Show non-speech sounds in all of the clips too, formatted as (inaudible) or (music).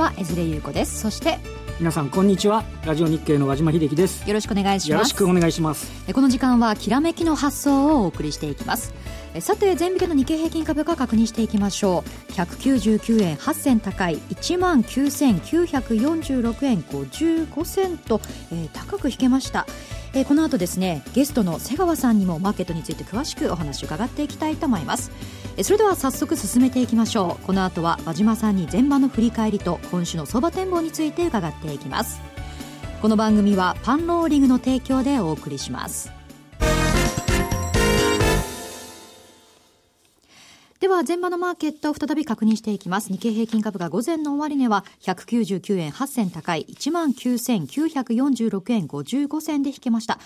ちは江連優子です。そして皆さんこんにちは。ラジオ日経の和島秀樹です。よろしくお願いします。よろしくお願いします。この時間はきらめきの発想をお送りしていきます。さて全引けの日経平均株価確認していきましょう。199円8銭高い1万9946円55銭と、えー、高く引けました。えー、この後ですねゲストの瀬川さんにもマーケットについて詳しくお話を伺っていきたいと思います、えー、それでは早速進めていきましょう。この後は和島さんに前場の振り返りと今週の相場展望について伺っていきます。この番組はパンローリングの提供でお送りします。では前場のマーケットを再び確認していきます。日経平均株価午前の終値は199円8銭高い19,946円55銭で引けました。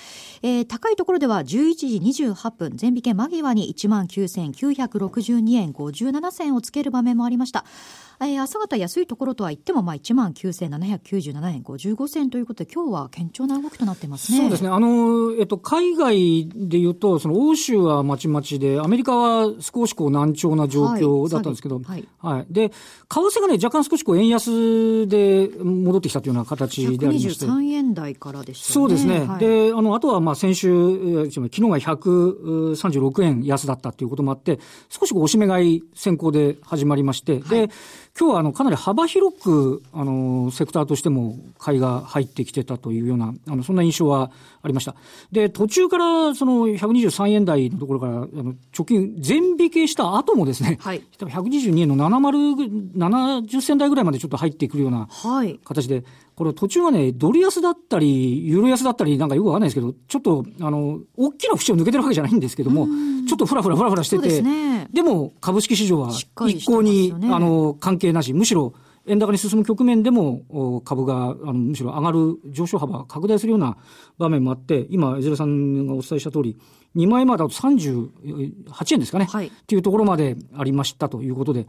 えー、高いところでは11時28分前引け間際に19,962円57銭をつける場面もありました。えー、朝方安いところとは言っても、まあ、1万9797円55銭ということで、今日は堅調な動きとなってますね。そうですね。あの、えっと、海外で言うと、その欧州はまちまちで、アメリカは少しこう難聴な状況だったんですけど、はい。はい、で、為替がね、若干少しこう円安で戻ってきたというような形でありまして。123円台からでしたね。そうですね。はい、で、あの、あとはまあ先週、昨日が136円安だったということもあって、少しこう押し目買い先行で始まりまして、で、今日はあのかなり幅広くあのセクターとしても買いが入ってきてたというような、あのそんな印象はありました。で、途中からその123円台のところからあの貯金全引けした後もですね、はい、122円の70、70銭台ぐらいまでちょっと入ってくるような形で、はいこれ途中はね、ドル安だったり、ユーロ安だったり、なんかよくわかんないですけど、ちょっと、あの、大きな節を抜けてるわけじゃないんですけども、ちょっとふらふらふらふらしてて、でね、でも株式市場は一向に、ね、あの、関係なし、むしろ、円高に進む局面でも株があのむしろ上がる上昇幅が拡大するような場面もあって、今、江連さんがお伝えした通り、2万円までだと38円ですかね、はい、っていうところまでありましたということで、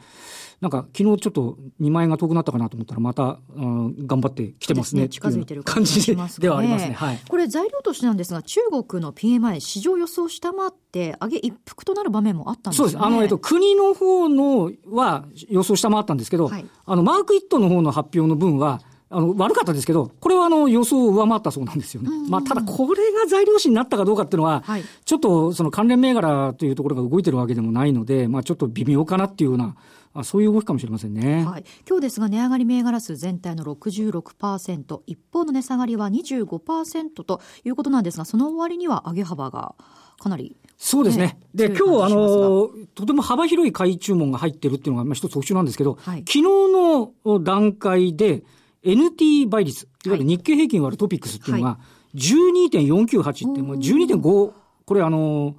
なんか昨日ちょっと2万円が遠くなったかなと思ったら、また、うん、頑張ってきてますね。ね近づいてる感じではありますね。はい。これ材料としてなんですが、中国の PMI 市場予想を下回って、上げ一服となる場面もあったんですね。そうです。あの、えっと、国の方のは予想下回ったんですけど、はい、あの、マークイットの方の発表の分は、あの、悪かったですけど、これはあの予想を上回ったそうなんですよね。まあ、ただこれが材料紙になったかどうかっていうのは、はい、ちょっとその関連銘柄というところが動いてるわけでもないので、まあ、ちょっと微妙かなっていうような、あそういう動きかもしれませんね。はい。今日ですが、値上がり銘柄数全体の66%、一方の値下がりは25%ということなんですが、その終わりには上げ幅がかなり、そうですね。で、今日、あの、とても幅広い買い注文が入ってるっていうのが、まあ、一つ特徴なんですけど、はい、昨日の段階で、NT 倍率、いわゆる日経平均割るトピックスっていうのが、12.498って、もう12.5、これあの、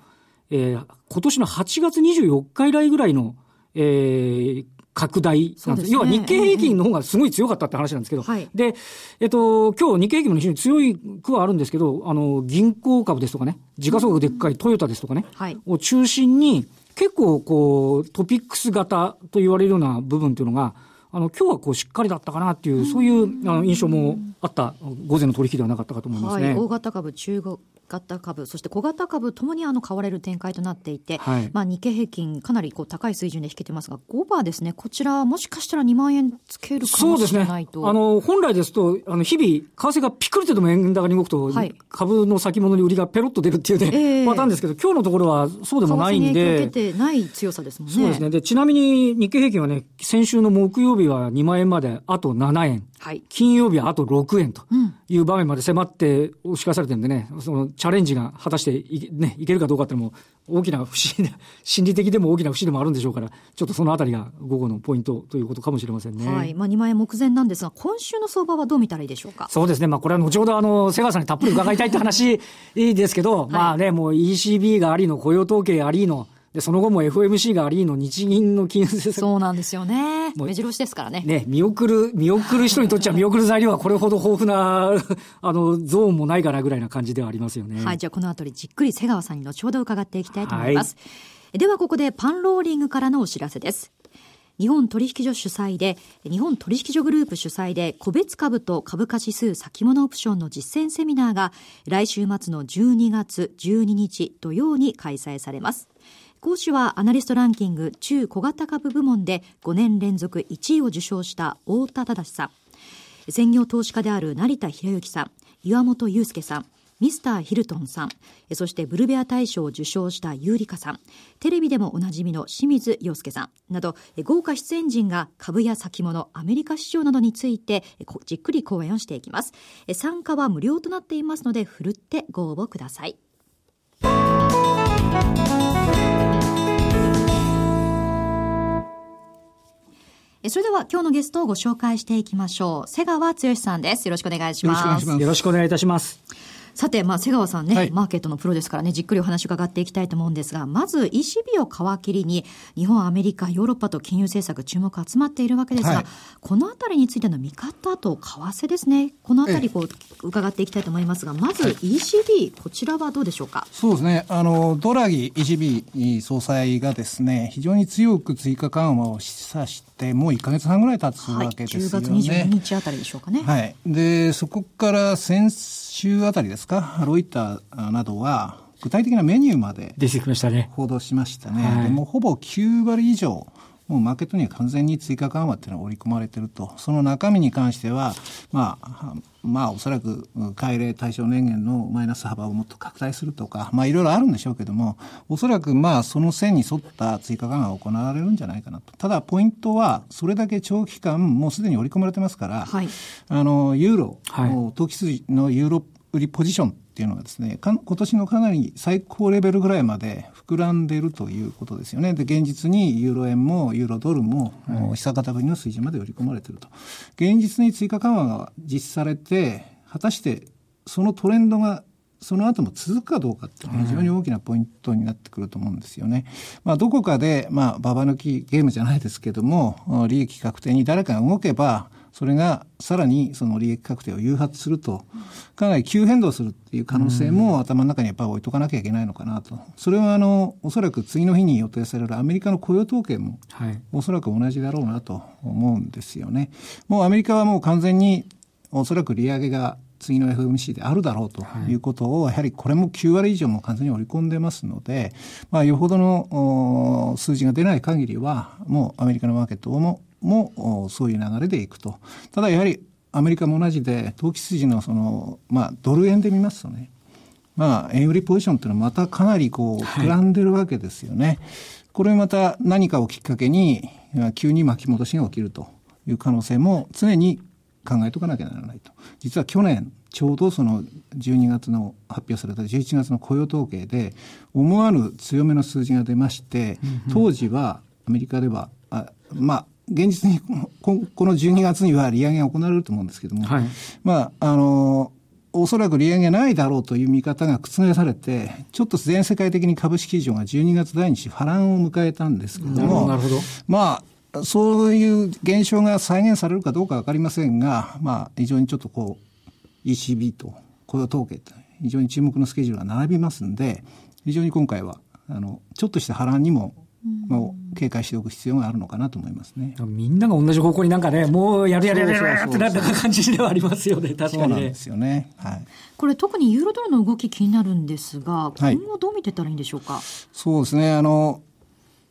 えー、今年の8月24日以来ぐらいの、えー、拡大なんです。すね、要は日経平均の方がすごい強かったって話なんですけど、はい、で、えっと、今日日経平均も非常に強い区はあるんですけど、あの、銀行株ですとかね、時価総額でっかいトヨタですとかね、はい、を中心に、結構こう、トピックス型と言われるような部分というのが、あの、今日はこうしっかりだったかなっていう、そういうあの印象もあった午前の取引ではなかったかと思いますね。はい、大型株、中国型株、そして小型株ともにあの買われる展開となっていて、はい、まあ日経平均かなりこう高い水準で引けてますが、5バーですね、こちらもしかしたら2万円つけるかもしれないと。ね。あの、本来ですと、あの、日々、為替がピクリとでも円高に動くと、はい、株の先物に売りがペロッと出るっていうね、えー、パターンですけど、今日のところはそうでもないんで。てない強さですもんね。そうですね。で、ちなみに日経平均はね、先週の木曜日は2万円まであと7円。はい、金曜日はあと6円という場面まで迫って押し返されてるんでね、そのチャレンジが果たしてい,、ね、いけるかどうかっていうのも大きな不思議な、(laughs) 心理的でも大きな不思議でもあるんでしょうから、ちょっとそのあたりが午後のポイントということかもしれませんね。はい。まあ2万円目前なんですが、今週の相場はどう見たらいいでしょうか？そうですね。まあこれは後ほどあの、瀬川さんにたっぷり伺いたいって話ですけど、(laughs) はい、まあね、もう ECB がありの雇用統計ありの、で、その後も FOMC がありの日銀の金融政策。そうなんですよね。目白押しですからね。ね、見送る、見送る人にとっちゃ見送る材料はこれほど豊富な、(laughs) あの、ゾーンもないかなぐらいな感じではありますよね。はい、じゃあこのあたりじっくり瀬川さんに後ほど伺っていきたいと思います。はい、ではここでパンローリングからのお知らせです。日本取引所主催で、日本取引所グループ主催で、個別株と株価指数先物オプションの実践セミナーが、来週末の12月12日土曜に開催されます。講師はアナリストランキング中小型株部門で5年連続1位を受賞した太田忠さん。専業投資家である成田博之さん、岩本裕介さん、ミスター・ヒルトンさん、そしてブルベア大賞を受賞したユーリカさん、テレビでもおなじみの清水洋介さんなど、豪華出演陣が株や先物、アメリカ市場などについてじっくり講演をしていきます。参加は無料となっていますので、ふるってご応募ください。それでは今日のゲストをご紹介していきましょう。瀬川剛さんです。よろしくお願いします。よろしくお願いいたします。さて、まあ、瀬川さんね、はい、マーケットのプロですからね、じっくりお話伺っていきたいと思うんですが、まず ECB を皮切りに、日本、アメリカ、ヨーロッパと金融政策注目集まっているわけですが、はい、このあたりについての見方と為替ですね、このあたりこう、伺っていきたいと思いますが、まず ECB、こちらはどうでしょうか？そうですね、あの、ドラギ ECB 総裁がですね、非常に強く追加緩和を示唆して、もう1か月半ぐらい経つわけですよね。はい、10月22日あたりでしょうかね。はい。で、そこから先週あたりですか、ロイターなどは、具体的なメニューまで出てきましたね。報道しましたね。はい、でもほぼ9割以上、もうマーケットには完全に追加緩和っていうのが織り込まれてると。その中身に関しては、まあ、まあおそらく改例対象年限のマイナス幅をもっと拡大するとか、まあいろいろあるんでしょうけども、おそらくまあその線に沿った追加緩和が行われるんじゃないかなと。ただポイントは、それだけ長期間もうすでに織り込まれてますから、はい、あの、ユーロ、はい、投機筋のユーロ売りポジションっていうのがですね、今年のかなり最高レベルぐらいまで膨らんでいるということですよね。で、現実にユーロ円もユーロドルも、はい、久方ぶりの水準まで売り込まれていると。現実に追加緩和が実施されて、果たしてそのトレンドがその後も続くかどうかっていうのが非常に大きなポイントになってくると思うんですよね。まあ、どこかで、まあ、ババ抜きゲームじゃないですけども、利益確定に誰かが動けば、それがさらにその利益確定を誘発すると、かなり急変動するっていう可能性も頭の中にやっぱり置いとかなきゃいけないのかなと。それはあの、おそらく次の日に予定されるアメリカの雇用統計も、おそらく同じだろうなと思うんですよね。もうアメリカはもう完全におそらく利上げが次の FMC であるだろうということを、やはりこれも9割以上も完全に織り込んでますので、まあ、よほどの数字が出ない限りは、もうアメリカのマーケットももそういう流れでいくと。ただやはりアメリカも同じで、投機筋のその、まあ、ドル円で見ますとね、まあ、円売りポジションっていうのはまたかなりこう、膨らんでるわけですよね。はい、これまた何かをきっかけに、急に巻き戻しが起きるという可能性も常に考えとかなきゃならないと。実は去年、ちょうどその12月の発表された11月の雇用統計で思わぬ強めの数字が出まして、当時はアメリカでは、あまあ、現実に (laughs) この12月には利上げが行われると思うんですけども、はい、まあ、あの、おそらく利上げないだろうという見方が覆されて、ちょっと全世界的に株式市場が12月第2週波乱を迎えたんですけども、なるほど。まあ、そういう現象が再現されるかどうかわかりませんが、まあ、非常にちょっとこう、ECB と雇用統計と非常に注目のスケジュールが並びますんで、非常に今回は、あの、ちょっとした波乱にももう警戒しておく必要があるのかなと思いますね。みんなが同じ方向になんかね、もうやるやるやるやるってなった感じではありますよね、確かに、そうなんですよね。はい。これ特にユーロドルの動き気になるんですが、今後どう見てたらいいんでしょうか？はい、そうですね。あの、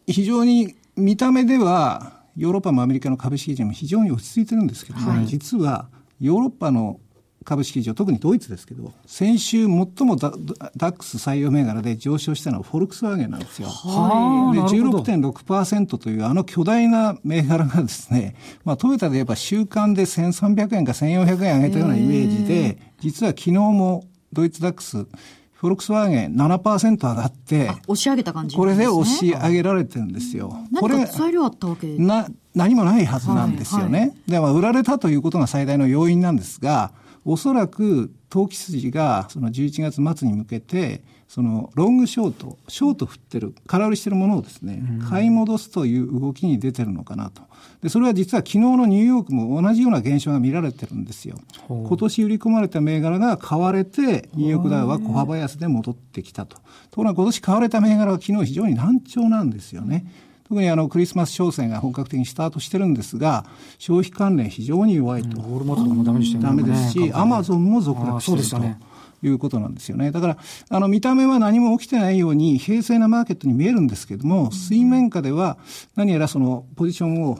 非常に見た目では、ヨーロッパもアメリカの株式市場も非常に落ち着いてるんですけども、はい、実はヨーロッパの株式市場、特にドイツですけど、先週最もダダックス採用銘柄で上昇したのはフォルクスワーゲンなんですよ。はい、で16.6%というあの巨大な銘柄がですね、まあトヨタで言えば週間で1300円か1400円上げたようなイメージで、実は昨日もドイツダックス、フォルクスワーゲン7%上がって、押し上げた感じ、ね、これで押し上げられてるんですよ。これ、材料あったわけ？な、何もないはずなんですよね。はいはい、で、まあ、売られたということが最大の要因なんですが、おそらく投機筋がその11月末に向けて、そのロングショート、ショート振ってる、空売りしてるものをですね、買い戻すという動きに出てるのかなと。で、それは実は昨日のニューヨークも同じような現象が見られてるんですよ。今年売り込まれた銘柄が買われて、ニューヨークダウは小幅安で戻ってきたと。ところが今年買われた銘柄は昨日非常に難聴なんですよね。特にあのクリスマス商戦が本格的にスタートしてるんですが、消費関連非常に弱いと。ウォールマートとかもダメでしたダメですし、アマゾンも続落してると。いうことなんですよね。だから、あの、見た目は何も起きてないように、平静なマーケットに見えるんですけども、水面下では、何やらその、ポジションを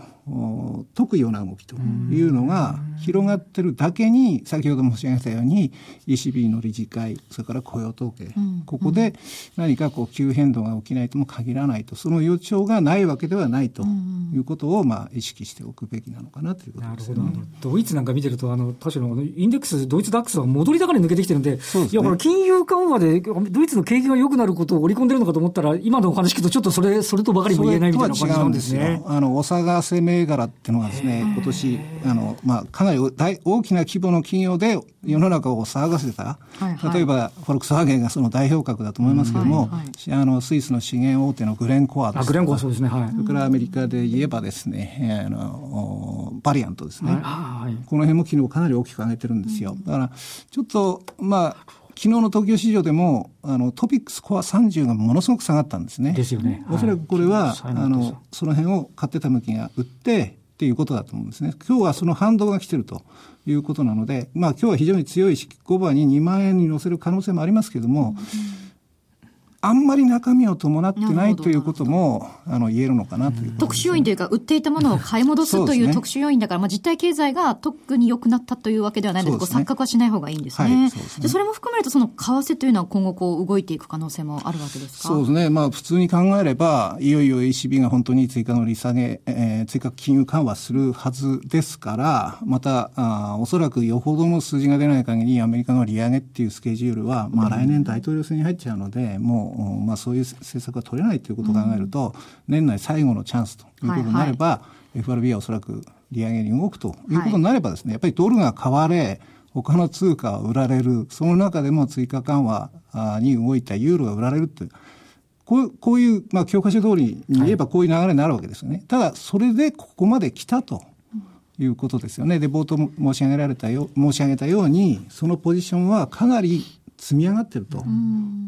解くような動きというのが広がってるだけに、先ほど申し上げたように、ECB の理事会、それから雇用統計、ここで何かこう急変動が起きないとも限らないと、その予兆がないわけではないということを、まあ、意識しておくべきなのかなということですね。ドイツなんか見てると、あの、確かにインデックス、ドイツダックスは戻り高に抜けてきてるんで、でね、いや、これ金融緩和でドイツの景気が良くなることを織り込んでるのかと思ったら、今のお話聞くと、ちょっとそれ、それとばかりも言えないみたいな感じなんですね。あの、お探せ銘柄っていうのがですね、今年、あの、まあ、かなり大大きな規模の企業で世の中を騒がせた、はいはい、例えば、フォルクスワーゲンがその代表格だと思いますけれども、はいはい、あの、スイスの資源大手のグレンコアですあ、グレンコアそうですね、はい。それからアメリカで言えばですね、あの、バリアントですね。はい、この辺も昨日かなり大きく上げてるんですよ。だから、ちょっと、まあ、昨日の東京市場でも、あの、トピックスコア30がものすごく下がったんですね。ですよね。おそらくこれは、はい、あの、その辺を買ってた向きが売って、っていうことだと思うんですね。今日はその反動が来てるということなので、まあ今日は非常に強いし、5番に2万円に乗せる可能性もありますけれども、うんあんまり中身を伴ってないということもあの言えるのかなという、ね、特殊要因というか、売っていたものを買い戻すという特殊要因だから、まあ、実体経済が特に良くなったというわけではないので、でね、錯覚はしない方がいいんですね。はい、そで、ね、それも含めると、その為替というのは今後こう動いていく可能性もあるわけですか？そうですね、まあ、普通に考えれば、いよいよ ECB が本当に追加の利下げ、えー、追加金融緩和するはずですから、また、あおそらくよほどの数字が出ない限り、アメリカの利上げっていうスケジュールは、まあ、来年大統領選に入っちゃうので、もう、まあ、そういう政策が取れないということを考えると、うん、年内最後のチャンスということになれば、はいはい、FRB はおそらく利上げに動くということになればですね、やっぱりドルが買われ、他の通貨は売られる、その中でも追加緩和に動いたユーロが売られるという、こうこういう、まあ、教科書通りに言えばこういう流れになるわけですよね。はい、ただ、それでここまで来たということですよね。で、冒頭申し上げられたよ、申し上げたように、そのポジションはかなり積み上がってると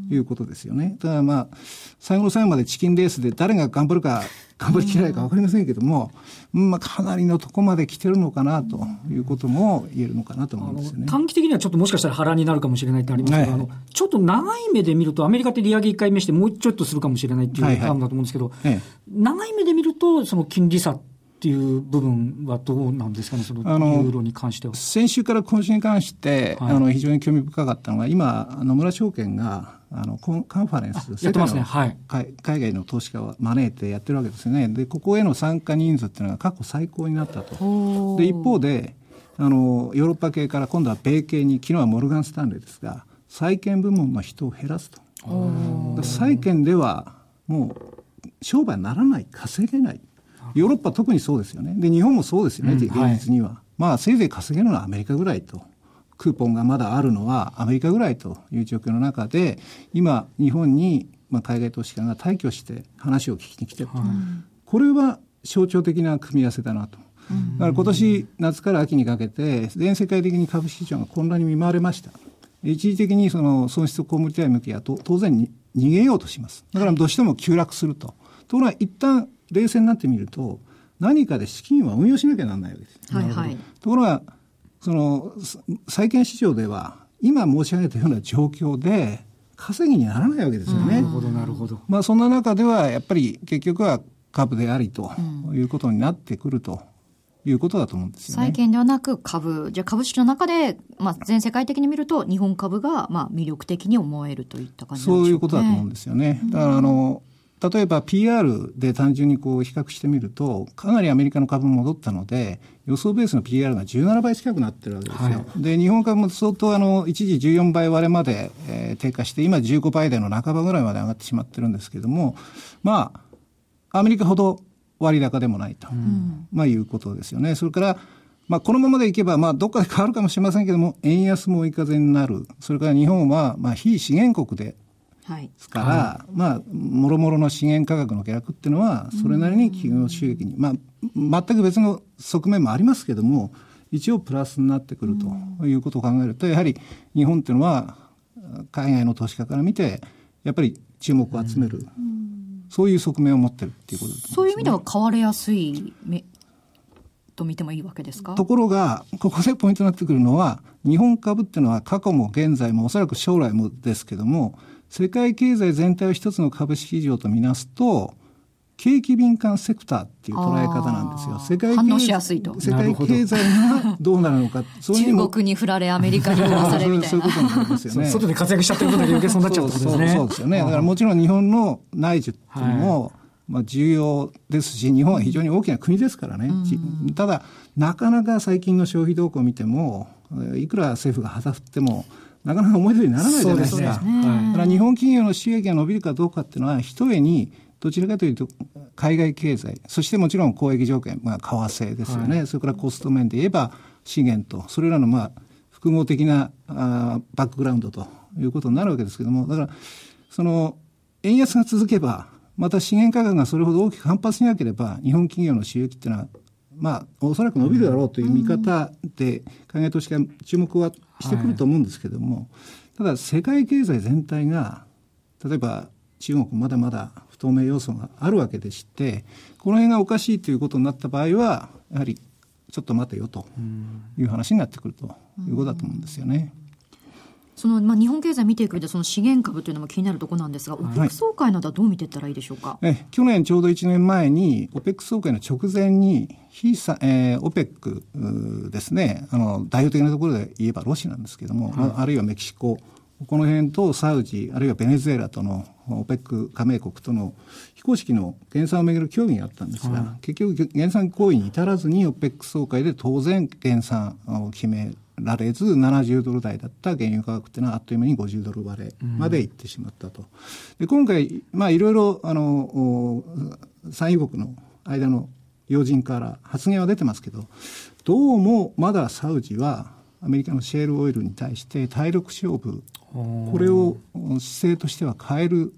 いうことですよね。ただまあ、最後の最後までチキンレースで誰が頑張るか、頑張りきれないか分かりませんけども、まあ、かなりのとこまで来てるのかなということも言えるのかなと思うんですよね。短期的にはちょっともしかしたら波乱になるかもしれないってありますけど、はい、あの、ちょっと長い目で見ると、アメリカって利上げ1回目してもうちょっとするかもしれないっていうターンだと思うんですけど、はいはい、長い目で見ると、その金利差っていう部分はどうなんですかね、そのユーロに関しては。先週から今週に関して、はい、あの非常に興味深かったのが、今、野村証券があのカンファレンス、やってますね、はい、海外の投資家を招いてやってるわけですね。で、ここへの参加人数っていうのが過去最高になったと。で、一方で、あの、ヨーロッパ系から今度は米系に、昨日はモルガン・スタンレーですが、債券部門の人を減らすと。債券ではもう商売にならない、稼げない。ヨーロッパ特にそうですよね。で、日本もそうですよね、うん、現実には。はい、まあ、せいぜい稼げるのはアメリカぐらいと。クーポンがまだあるのはアメリカぐらいという状況の中で、今、日本に、まあ、海外投資家が退去して話を聞きに来てると。はい、これは象徴的な組み合わせだなと。だから今年夏から秋にかけて、全世界的に株式市場が混乱に見舞われました。一時的にその損失を被りたい向きは当然に逃げようとします。だからどうしても急落すると。ところが一旦冷静になってみると、何かで資金は運用しなきゃならないわけです。はいはい、ところが、その、債券市場では、今申し上げたような状況で、稼ぎにならないわけですよね。なるほど、なるほど。まあ、そんな中では、やっぱり結局は株でありということになってくると。いうことだと思うんですよ、ね、債券ではなく株。じゃあ株式の中で、まあ、全世界的に見ると、日本株が、まあ、魅力的に思えるといった感じ、ね、そういうことだと思うんですよね。だから、あの、例えば PR で単純にこう比較してみると、かなりアメリカの株戻ったので、予想ベースの PR が17倍近くなってるわけですよ。はい、で、日本株も相当あの、一時14倍割れまで、えー、低下して、今15倍台の半ばぐらいまで上がってしまってるんですけども、まあ、アメリカほど割高でもないと、うん、まあいうことですよね。それから、まあ、このままでいけば、まあ、どっかで変わるかもしれませんけども、円安も追い風になる。それから日本は、まあ、非資源国でですから、はい、まあ、もろもろの資源価格の下落っていうのは、それなりに企業収益に、まあ、全く別の側面もありますけども、一応プラスになってくるということを考えると、やはり日本っていうのは、海外の投資家から見て、やっぱり注目を集める、そういう側面を持ってるっていうことね、そういう意味では買われやすいと見てもいいわけですか？ところが、ここでポイントになってくるのは、日本株っていうのは過去も現在もおそらく将来もですけども、世界経済全体を一つの株式市場とみなすと、景気敏感セクターっていう捉え方なんですよ。世界反応しやすいと。世界経済がどうなるのか。そういう中国に振られ、アメリカに振らされみたいな。そういうことになりますよね。外で活躍しちゃってることで余計そうなっちゃうってことですね。そうですよね。だからもちろん日本の内需っていうのも、はいまあ、重要ですし、日本は非常に大きな国ですからね。うん、ただ、なかなか最近の消費動向を見ても、いくら政府が旗振っても、なかなか思い通りにならないじゃないですか。すね、だから日本企業の収益が伸びるかどうかっていうのは、ひとえに、どちらかというと、海外経済、そしてもちろん交易条件、まあ、為替ですよね、はい、それからコスト面で言えば資源と、それらのまあ複合的なあバックグラウンドということになるわけですけれども、だから、その円安が続けば、また資源価格がそれほど大きく反発しなければ、日本企業の収益っていうのは、まあ、おそらく伸びるだろうという見方で、海外投資家注目はしてくると思うんですけれども、ただ、世界経済全体が、例えば中国まだまだ不透明要素があるわけでして、この辺がおかしいということになった場合は、やはりちょっと待てよという話になってくるということだと思うんですよね。そのまあ、日本経済見ていく上で、その資源株というのも気になるところなんですが、オペック総会などはどう見ていったらいいでしょうか、え去年ちょうど1年前に、オペック総会の直前に、非さえー、オペックですねあの、代表的なところで言えばロシアなんですけれども、はい、あるいはメキシコ、この辺とサウジ、あるいはベネズエラとの OPEC 加盟国との非公式の減産をめぐる協議があったんですが、結局減産行為に至らずに OPEC 総会で当然減産を決められず70ドル台だった原油価格っていうのはあっという間に50ドル割れまでいってしまったと。で今回、まあいろいろあの産油国の間の要人から発言は出てますけど、どうもまだサウジはアメリカのシェールオイルに対して体力勝負これを姿勢としては変える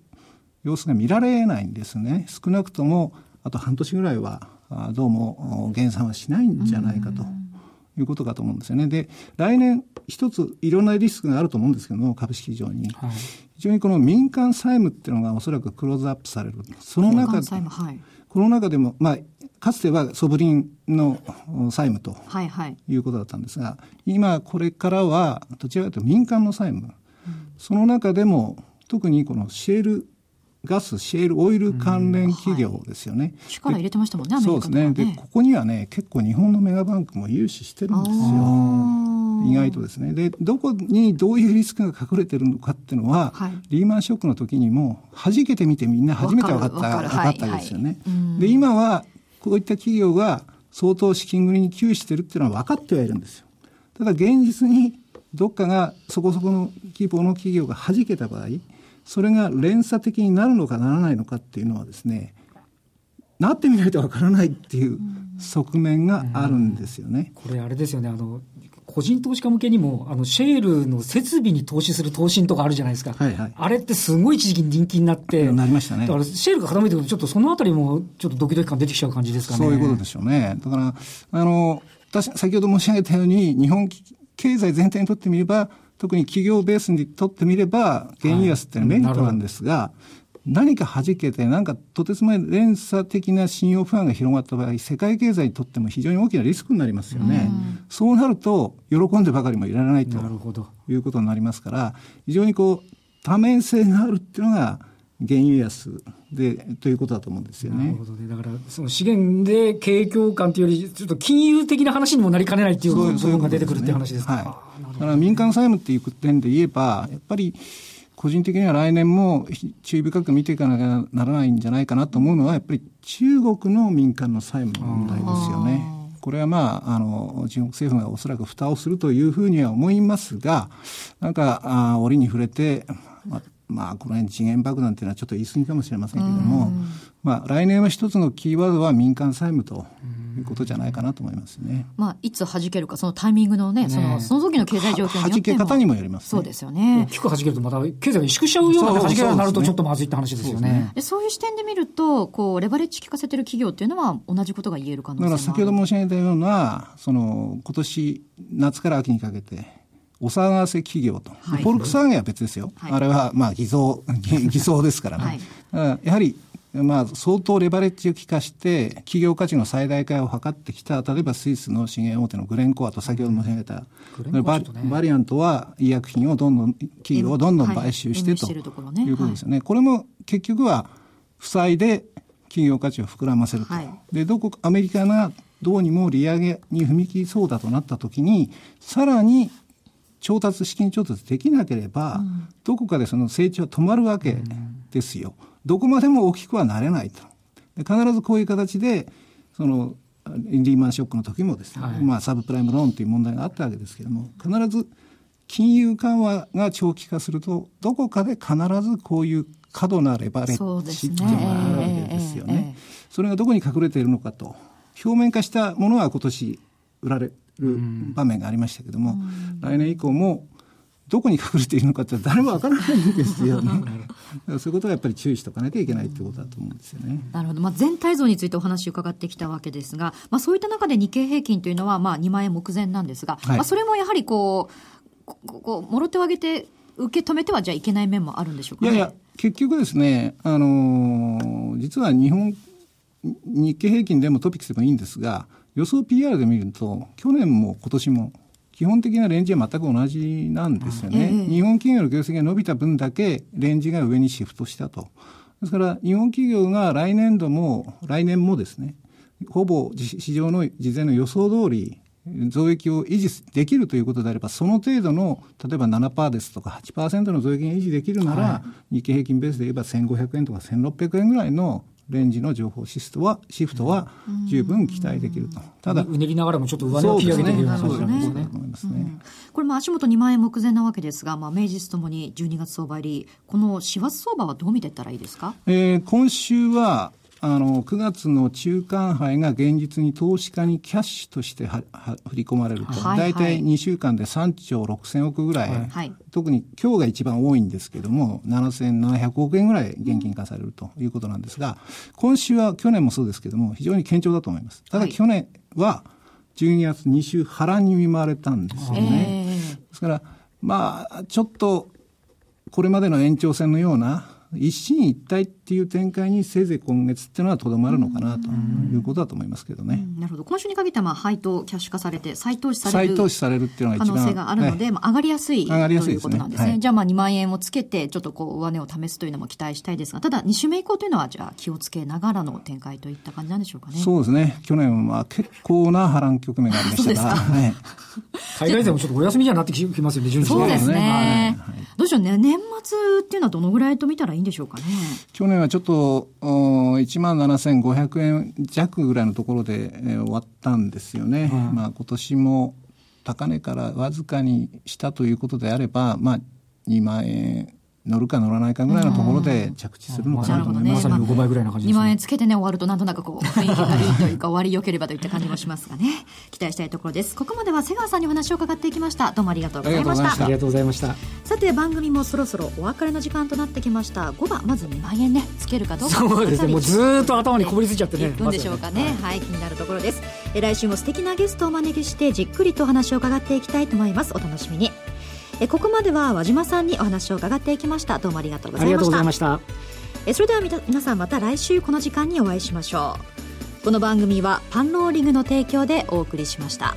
様子が見られないんですね。少なくともあと半年ぐらいはどうも減産はしないんじゃないかということかと思うんですよね。で来年一ついろんなリスクがあると思うんですけども株式市場に、はい、非常にこの民間債務っていうのがおそらくクローズアップされる。その中で、はい、この中でも、まあ、かつてはソブリンの債務ということだったんですが、はいはい、今これからはどちらかというと民間の債務、うん、その中でも特にこのシェールガス、シェールオイル関連企業ですよね。はい、力入れてましたもんね、そうですね。で、ここにはね、結構日本のメガバンクも融資してるんですよ。意外とですね。で、どこにどういうリスクが隠れてるのかっていうのは、はい、リーマンショックの時にも、弾けてみてみんな初めて分かった、分かったですよね。はい、で、今は、こういった企業が相当資金繰りに窮してるっていうのは分かってはいるんですよ。ただ現実にどっかがそこそこの規模の企業が弾けた場合、それが連鎖的になるのかならないのかっていうのはですね、なってみないとわからないっていう側面があるんですよね。これあれですよね、あの、個人投資家向けにも、あの、シェールの設備に投資する投資とかあるじゃないですか。はいはい。あれってすごい一時期人気になって。なりましたね。だから、シェールが傾いてくると、ちょっとそのあたりも、ちょっとドキドキ感出てきちゃう感じですかね。そういうことでしょうね。だから、あの、私、先ほど申し上げたように、日本経済全体にとってみれば、特に企業ベースにとってみれば、原油安ってメリットなんですが、はい何か弾けて、なんかとてつもない連鎖的な信用不安が広がった場合、世界経済にとっても非常に大きなリスクになりますよね。うそうなると、喜んでばかりもいられないということになりますから、非常にこう、多面性があるっていうのが、原油安でということだと思うんですよね。なるほどね。だから、その資源で景況感というより、ちょっと金融的な話にもなりかねないっていう部分が出てくるっていう話ですか。はい。だから民間債務っていう点で言えば、やっぱり、個人的には来年も注意深く見ていかなきゃならないんじゃないかなと思うのは、やっぱり中国の民間の債務の問題ですよね。これはまあ、あの、中国政府がおそらく蓋をするというふうには思いますが、なんか、あ折に触れて、ままあ、この辺次元爆弾というのはちょっと言い過ぎかもしれませんけれども、まあ、来年は一つのキーワードは民間債務ということじゃないかなと思いますね。まあ、いつ弾けるか、そのタイミングのね、ねその、その時の経済状況によっても。弾け方にもよります、ね、そうですよね。大きく弾けると、また経済が萎縮しちゃうような弾け方になると、ちょっとまずいって話ですよね。でそういう視点で見ると、こう、レバレッジ効かせてる企業っていうのは、同じことが言える可能性だから先ほど申し上げたような、その、今年、夏から秋にかけて、お騒がせ企業と。はい、フォルクスワーゲンは別ですよ。はい、あれは、まあ、偽造、偽装ですからね。はい、やはり、まあ、相当レバレッジを効かして、企業価値の最大化を図ってきた、例えばスイスの資源大手のグレンコアと先ほど申し上げた、ね、ババリアントは医薬品をどんどん、企業をどんどん買収してと、はい、いうことですよね。はい、これも結局は、負債で企業価値を膨らませると。はい、で、どこ、アメリカがどうにも利上げに踏み切りそうだとなったときに、さらに調達、資金調達できなければ、うん、どこかでその成長は止まるわけですよ。どこまでも大きくはなれないと。必ずこういう形で、その、リーマンショックの時もですね、はい、まあサブプライムローンという問題があったわけですけれども、必ず金融緩和が長期化すると、どこかで必ずこういう過度なレバレッジっていうのがあるわけですよね。それがどこに隠れているのかと。表面化したものは今年売られる場面がありましたけども、来年以降もどこに隠れているのかって誰もわからないんですよね。そういうことはやっぱり注意しておかなきゃいけないってことだと思うんですよね。なるほど。まあ、全体像についてお話を伺ってきたわけですが、まあ、そういった中で日経平均というのは、まあ、2万円目前なんですが、はい、まあ、それもやはりこう、ここう、もろ手を挙げて受け止めてはじゃあいけない面もあるんでしょうか、ね、いやいや、結局ですね、あのー、実は日本、日経平均でもトピックスでもいいんですが、予想 PR で見ると、去年も今年も基本的なレンジは全く同じなんですよね。日本企業の業績が伸びた分だけレンジが上にシフトしたと。ですから、日本企業が来年度も、来年もですね、ほぼ市場の事前の予想通り、増益を維持できるということであれば、その程度の、例えば7%ですとか8%の増益が維持できるなら、はい、日経平均ベースで言えば1500円とか1600円ぐらいのレンジの情報シフトは、シフトは十分期待できると。ただ、うねりながらもちょっと上値を切り上げているような感じですね。これも足元2万円目前なわけですが、まあ、明日ともに12月相場入り、この師走相場はどう見ていったらいいですか、えー、今週は、あの9月の中間杯が現実に投資家にキャッシュとしてはは振り込まれると、大体2週間で3兆6000億ぐらい、はい、特に今日が一番多いんですけれども、7700億円ぐらい現金化されるということなんですが、今週は去年もそうですけれども、非常に堅調だと思います。ただ去年は12月2週波乱に見舞われたんですよね。えー、ですから、まあ、ちょっとこれまでの延長線のような一進一退っていう展開にせいぜい今月っていうのはとどまるのかなということだと思いますけどね。なるほど。今週に限ってはまあ配当キャッシュ化されて再投資される再投資されるっていうのが可能性があるので、はい、まあ上がりやすいということなんですね。はい、じゃあまあ2万円をつけてちょっとこう上値を試すというのも期待したいですが、ただ2週目以降というのはじゃあ気をつけながらの展開といった感じなんでしょうかね。そうですね。去年はまあ結構な波乱局面がありましたが、ね、(laughs) 海外勢もちょっとお休みにはなってきますよね、順次そうですね。はい、どうしようね、年末っていうのはどのぐらいと見たらいいんでしょうかね。去年はちょっと、1万7500円弱ぐらいのところで、えー、終わったんですよね。うん、まあ今年も高値からわずかにしたということであれば、まあ2万円乗るか乗らないかぐらいのところで着地するのかなと思います。まさに5倍ぐらいな感じです、ね。2万円つけてね、終わるとなんとなくこう、雰囲気がいいというか、終わり良ければといった感じもしますがね。期待したいところです。ここまでは瀬川さんにお話を伺っていきました。どうもありがとうございました。ありがとうございました。さて、番組もそろそろお別れの時間となってきました。5番、まず2万円ね、つけるかどうか。そうですね、もうずっと頭にこぼりついちゃってね。いくんでしょうかね。はい、はい、気になるところです。え来週も素敵なゲストをお招きして、じっくりとお話を伺っていきたいと思います。お楽しみに。えここまでは和島さんにお話を伺っていきました。どうもありがとうございました。えそれでは皆さんまた来週この時間にお会いしましょう。この番組はパンローリングの提供でお送りしました。